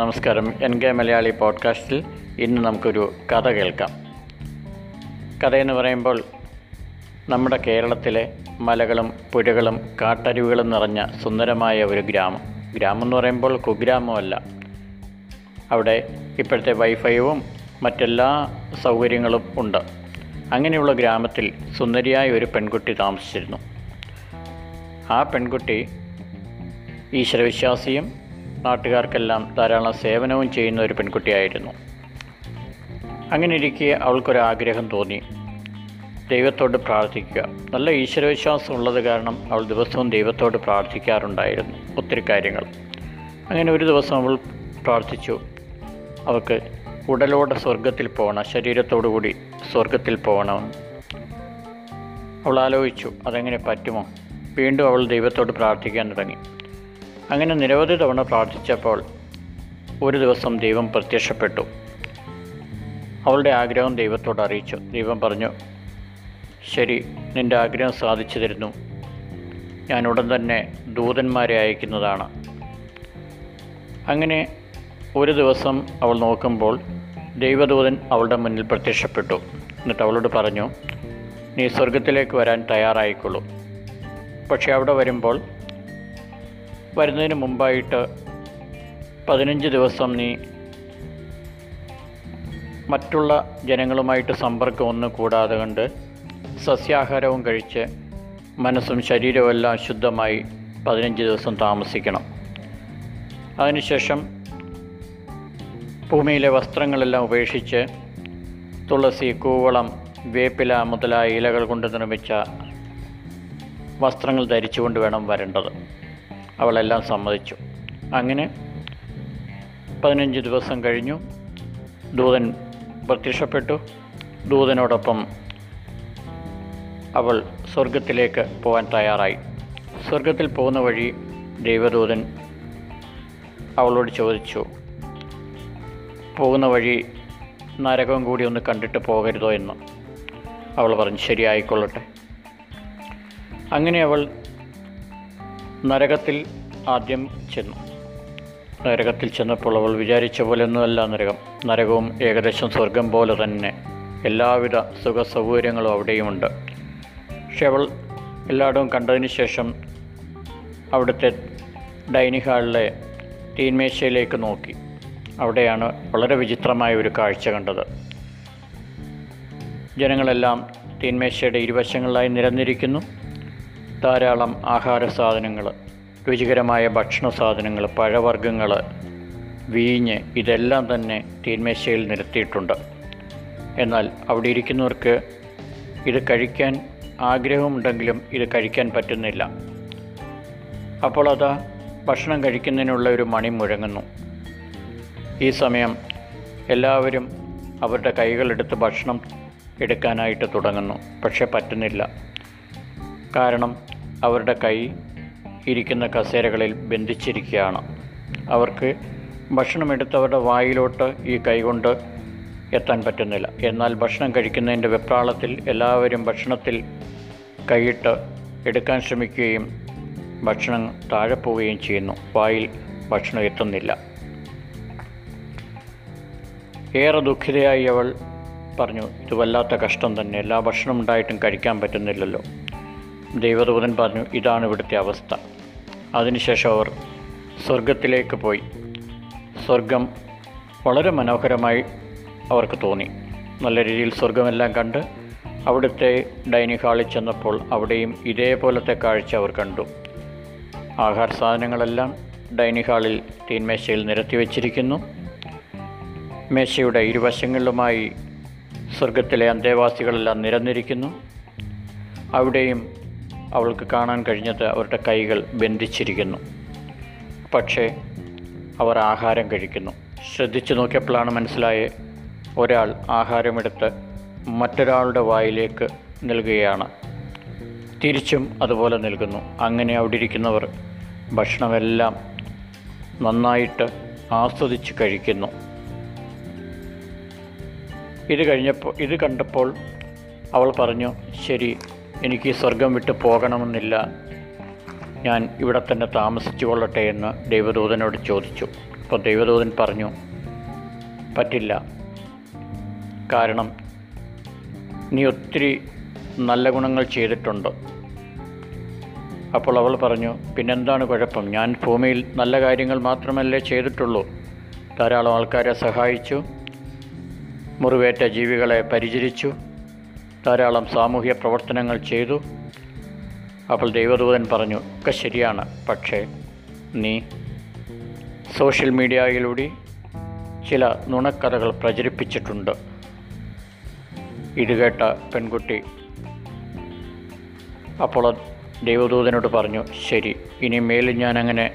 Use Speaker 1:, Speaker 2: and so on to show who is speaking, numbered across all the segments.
Speaker 1: നമസ്കാരം. N K Malayali പോഡ്കാസ്റ്റിൽ ഇന്ന് നമുക്കൊരു കഥ കേൾക്കാം. കഥയെന്ന് പറയുമ്പോൾ നമ്മുടെ കേരളത്തിലെ മലകളും പുഴകളും കാട്ടരുവികളും നിറഞ്ഞ സുന്ദരമായ ഒരു ഗ്രാമം. ഗ്രാമം എന്ന് പറയുമ്പോൾ കുഗ്രാമമല്ല. അവിടെ ഇപ്പോഴത്തെ വൈഫൈവും മറ്റെല്ലാ സൗകര്യങ്ങളും ഉണ്ട്. അങ്ങനെയുള്ള ഗ്രാമത്തിൽ സുന്ദരിയായ ഒരു പെൺകുട്ടി താമസിച്ചിരുന്നു. ആ പെൺകുട്ടി ഈശ്വരവിശ്വാസിയും നാട്ടുകാർക്കെല്ലാം ധാരാളം സേവനവും ചെയ്യുന്ന ഒരു പെൺകുട്ടിയായിരുന്നു. അങ്ങനെ ഇരിക്കെ അവൾക്കൊരാഗ്രഹം തോന്നി. ദൈവത്തോട് പ്രാർത്ഥിക്കുക. നല്ല ഈശ്വരവിശ്വാസം ഉള്ളത് കാരണം അവൾ ദിവസവും ദൈവത്തോട് പ്രാർത്ഥിക്കാറുണ്ടായിരുന്നു ഒത്തിരി കാര്യങ്ങൾ. അങ്ങനെ ഒരു ദിവസം അവൾ പ്രാർത്ഥിച്ചു. അവൾക്ക് ഉടലോടെ സ്വർഗത്തിൽ പോകണം ശരീരത്തോടുകൂടി സ്വർഗത്തിൽ പോകണം. അവൾ ആലോചിച്ചു അതെങ്ങനെ പറ്റുമോ? വീണ്ടും അവൾ ദൈവത്തോട് പ്രാർത്ഥിക്കാൻ തുടങ്ങി. അങ്ങനെ നിരവധി തവണ പ്രാർത്ഥിച്ചപ്പോൾ ഒരു ദിവസം ദൈവം പ്രത്യക്ഷപ്പെട്ടു. അവളുടെ ആഗ്രഹം ദൈവത്തോട് അറിയിച്ചു. ദൈവം പറഞ്ഞു ശരി നിന്റെ ആഗ്രഹം സാധിച്ചു തരുന്നു ഞാൻ ഉടൻ തന്നെ ദൂതന്മാരെ അയക്കുന്നതാണ്. അങ്ങനെ ഒരു ദിവസം അവൾ നോക്കുമ്പോൾ ദൈവദൂതൻ അവളുടെ മുന്നിൽ പ്രത്യക്ഷപ്പെട്ടു. എന്നിട്ട് അവളോട് പറഞ്ഞു നീ സ്വർഗത്തിലേക്ക് വരാൻ തയ്യാറായിക്കൊള്ളൂ. പക്ഷേ അവിടെ വരുമ്പോൾ വരുന്നതിന് മുമ്പായിട്ട് പതിനഞ്ച് ദിവസം നീ മറ്റുള്ള ജനങ്ങളുമായിട്ട് സമ്പർക്കം ഒന്നും കൂടാതെ കണ്ട് സസ്യാഹാരവും കഴിച്ച് മനസ്സും ശരീരവും എല്ലാം ശുദ്ധമായി പതിനഞ്ച് ദിവസം താമസിക്കണം. അതിനുശേഷം ഭൂമിയിലെ വസ്ത്രങ്ങളെല്ലാം ഉപേക്ഷിച്ച് തുളസി കൂവളം വേപ്പില മുതലായ ഇലകൾ കൊണ്ട് നിർമ്മിച്ച വസ്ത്രങ്ങൾ ധരിച്ചുകൊണ്ട് വേണം വരേണ്ടത്. അവളെല്ലാം സമ്മതിച്ചു. അങ്ങനെ പതിനഞ്ച് ദിവസം കഴിഞ്ഞു. ദൂതൻ പ്രത്യക്ഷപ്പെട്ടു. ദൂതനോടൊപ്പം അവൾ സ്വർഗത്തിലേക്ക് പോകാൻ തയ്യാറായി. സ്വർഗത്തിൽ പോകുന്ന വഴി ദൈവദൂതൻ അവളോട് ചോദിച്ചു പോകുന്ന വഴി നരകം കൂടി ഒന്ന് കണ്ടിട്ട് പോകരുതോ? എന്ന്. അവൾ പറഞ്ഞു ശരിയായിക്കൊള്ളട്ടെ. അങ്ങനെ അവൾ നരകത്തിൽ ആദ്യം ചെന്നു. നരകത്തിൽ ചെന്നപ്പോൾ അവൾ വിചാരിച്ച പോലെ പോലെയൊന്നുമല്ല നരകം. നരകവും ഏകദേശം സ്വർഗം പോലെ തന്നെ. എല്ലാവിധ സുഖ സൗകര്യങ്ങളും അവിടെയുമുണ്ട്. പക്ഷെ അവൾ എല്ലായിടവും കണ്ടതിന് ശേഷം അവിടുത്തെ ഡൈനിങ് ഹാളിലെ തീന്മേശയിലേക്ക് നോക്കി. അവിടെയാണ് വളരെ വിചിത്രമായ ഒരു കാഴ്ച കണ്ടത്. ജനങ്ങളെല്ലാം തീന്മേശയുടെ ഇരുവശങ്ങളിലായി നിരന്നിരിക്കുന്നു. ധാരാളം ആഹാര സാധനങ്ങൾ രുചികരമായ ഭക്ഷണ സാധനങ്ങൾ പഴവർഗങ്ങൾ വീഞ്ഞ് ഇതെല്ലാം തന്നെ തീന്മേശയിൽ നിരത്തിയിട്ടുണ്ട്. എന്നാൽ അവിടെ ഇരിക്കുന്നവർക്ക് ഇത് കഴിക്കാൻ ആഗ്രഹമുണ്ടെങ്കിലും ഇത് കഴിക്കാൻ പറ്റുന്നില്ല. അപ്പോൾ അതാ ഭക്ഷണം കഴിക്കുന്നതിനുള്ള ഒരു മണി മുഴങ്ങുന്നു. ഈ സമയം എല്ലാവരും അവരുടെ കൈകളെടുത്ത് ഭക്ഷണം എടുക്കാനായിട്ട് തുടങ്ങുന്നു. പക്ഷെ പറ്റുന്നില്ല. കാരണം അവരുടെ കൈ ഇരിക്കുന്ന കസേരകളിൽ ബന്ധിച്ചിരിക്കുകയാണ്. അവർക്ക് ഭക്ഷണമെടുത്ത് എടുത്തവരുടെ വായിലോട്ട് ഈ കൈകൊണ്ട് എത്താൻ പറ്റുന്നില്ല. എന്നാൽ ഭക്ഷണം കഴിക്കുന്നതിന്റെ വെപ്രാളത്തിൽ എല്ലാവരും ഭക്ഷണത്തിൽ കൈയിട്ട് എടുക്കാൻ ശ്രമിക്കുകയും ഭക്ഷണം താഴെ പോവുകയും ചെയ്യുന്നു. വായിൽ ഭക്ഷണം എത്തുന്നില്ല. ഏറെ ദുഃഖിതയായി അവൾ പറഞ്ഞു ഇത് വല്ലാത്ത കഷ്ടം തന്നെ. എല്ലാ ഭക്ഷണം ഉണ്ടായിട്ടും കഴിക്കാൻ പറ്റുന്നില്ലല്ലോ. ദൈവദൂതൻ പറഞ്ഞു ഇതാണ് ഇവിടുത്തെ അവസ്ഥ. അതിനുശേഷം അവർ സ്വർഗത്തിലേക്ക് പോയി. സ്വർഗം വളരെ മനോഹരമായി അവർക്ക് തോന്നി. നല്ല രീതിയിൽ സ്വർഗമെല്ലാം കണ്ട് അവിടുത്തെ ഡൈനിങ് ഹാളിൽ ചെന്നപ്പോൾ അവിടെയും ഇതേപോലത്തെ കാഴ്ച അവർ കണ്ടു. ആഹാര സാധനങ്ങളെല്ലാം ഡൈനിങ് ഹാളിൽ തീൻമേശയിൽ നിരത്തി വച്ചിരിക്കുന്നു. മേശയുടെ ഇരുവശങ്ങളിലുമായി സ്വർഗത്തിലെ അന്തേവാസികളെല്ലാം നിരന്നിരിക്കുന്നു. അവിടെയും അവൾക്ക് കാണാൻ കഴിഞ്ഞത് അവരുടെ കൈകൾ ബന്ധിച്ചിരിക്കുന്നു. പക്ഷേ അവർ ആഹാരം കഴിക്കുന്നു. ശ്രദ്ധിച്ചു നോക്കിയപ്പോഴാണ് മനസ്സിലായ ഒരാൾ ആഹാരമെടുത്ത് മറ്റൊരാളുടെ വായിലേക്ക് നൽകുകയാണ്. തിരിച്ചും അതുപോലെ നൽകുന്നു. അങ്ങനെ അവിടെ ഇരിക്കുന്നവർ ഭക്ഷണമെല്ലാം നന്നായിട്ട് ആസ്വദിച്ച് കഴിക്കുന്നു. ഇത് കഴിഞ്ഞപ്പോൾ ഇത് കണ്ടപ്പോൾ അവൾ പറഞ്ഞു ശരി എനിക്ക് സ്വർഗം വിട്ട് പോകണമെന്നില്ല. ഞാൻ ഇവിടെ തന്നെ താമസിച്ചു കൊള്ളട്ടെ എന്ന് ദൈവദൂതനോട് ചോദിച്ചു. അപ്പോൾ ദൈവദൂതൻ പറഞ്ഞു പറ്റില്ല. കാരണം നീ ഒത്തിരി നല്ല ഗുണങ്ങൾ ചെയ്തിട്ടുണ്ട്. അപ്പോൾ അവൾ പറഞ്ഞു പിന്നെന്താണ് കുഴപ്പം? ഞാൻ ഭൂമിയിൽ നല്ല കാര്യങ്ങൾ മാത്രമല്ലേ ചെയ്തിട്ടുള്ളൂ. ധാരാളം ആൾക്കാരെ സഹായിച്ചു മുറിവേറ്റ ജീവികളെ പരിചരിച്ചു ധാരാളം സാമൂഹ്യ പ്രവർത്തനങ്ങൾ ചെയ്തു. അപ്പോൾ ദൈവദൂതൻ പറഞ്ഞു ഒക്കെ ശരിയാണ്. പക്ഷേ നീ സോഷ്യൽ മീഡിയയിലൂടെ ചില നുണക്കഥകൾ പ്രചരിപ്പിച്ചിട്ടുണ്ട്. ഇത് കേട്ട പെൺകുട്ടി അപ്പോൾ ദൈവദൂതനോട് പറഞ്ഞു ശരി ഇനി മേലും ഞാൻ അങ്ങനെ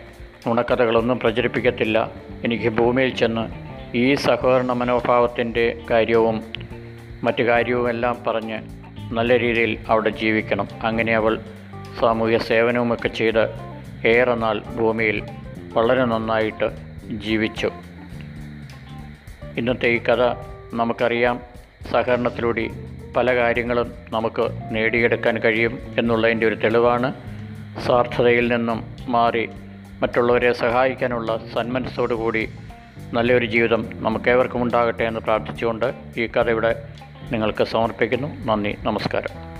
Speaker 1: നുണക്കഥകളൊന്നും പ്രചരിപ്പിക്കത്തില്ല. എനിക്ക് ഭൂമിയിൽ ചെന്ന് ഈ സഹകരണ മനോഭാവത്തിന്റെ കാര്യവും മറ്റു കാര്യവും എല്ലാം പറഞ്ഞ് നല്ല രീതിയിൽ അവിടെ ജീവിക്കണം. അങ്ങനെ അവൾ സാമൂഹ്യ സേവനവുമൊക്കെ ചെയ്ത് ഏറെ നാൾ ഭൂമിയിൽ വളരെ നന്നായിട്ട് ജീവിച്ചു. ഇന്നത്തെ ഈ കഥ നമുക്കറിയാം സഹകരണത്തിലൂടെ പല കാര്യങ്ങളും നമുക്ക് നേടിയെടുക്കാൻ കഴിയും എന്നുള്ളതിന്റെ ഒരു തെളിവാണ്. സ്വാർത്ഥതയിൽ നിന്നും മാറി മറ്റുള്ളവരെ സഹായിക്കാനുള്ള സന്മനസ്സോടു കൂടി നല്ലൊരു ജീവിതം നമുക്കേവർക്കും ഉണ്ടാകട്ടെ എന്ന് പ്രാർത്ഥിച്ചുകൊണ്ട് ഈ കഥ ഇവിടെ നിങ്ങൾക്ക് സമർപ്പിക്കുന്നു. നന്ദി. നമസ്കാരം.